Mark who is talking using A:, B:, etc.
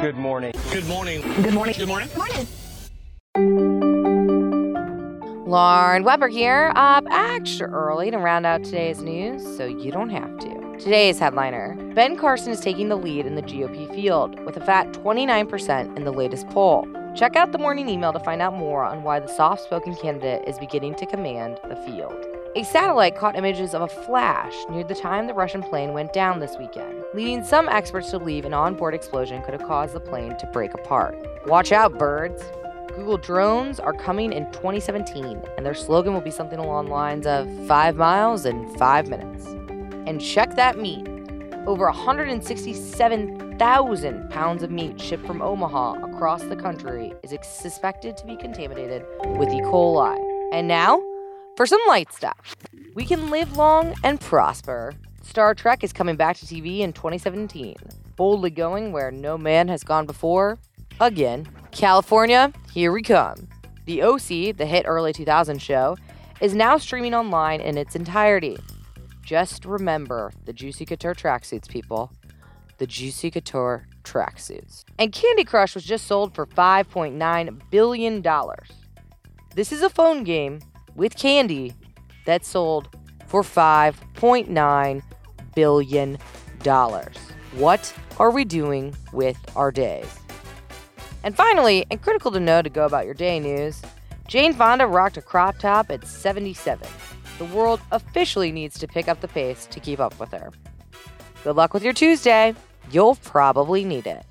A: Good morning.
B: Good morning.
C: Good morning.
B: Good morning.
C: Good Morning.
D: Lauren Weber here, up extra early to round out today's news so you don't have to. Today's headliner Ben Carson is taking the lead in the GOP field with a fat 29% in the latest poll. Check out the morning email to find out more on why the soft spoken candidate is beginning to command the field. A satellite caught images of a flash near the time the Russian plane went down this weekend, leading some experts to believe an onboard explosion could have caused the plane to break apart. Watch out, birds! Google drones are coming in 2017, and their slogan will be something along the lines of five miles in five minutes. And check that meat. Over 167,000 pounds of meat shipped from Omaha across the country is suspected to be contaminated with E. coli. And now, for some light stuff. We can live long and prosper. Star Trek is coming back to TV in 2017, boldly going where no man has gone before. Again, California, here we come. The OC, the hit early 2000s show, is now streaming online in its entirety. Just remember the Juicy Couture tracksuits, people. The Juicy Couture tracksuits. And Candy Crush was just sold for $5.9 billion. This is a phone game with candy that sold for $5.9 billion. What are we doing with our days? And finally, and critical to know to go about your day news, Jane Fonda rocked a crop top at 77. The world officially needs to pick up the pace to keep up with her. Good luck with your Tuesday. You'll probably need it.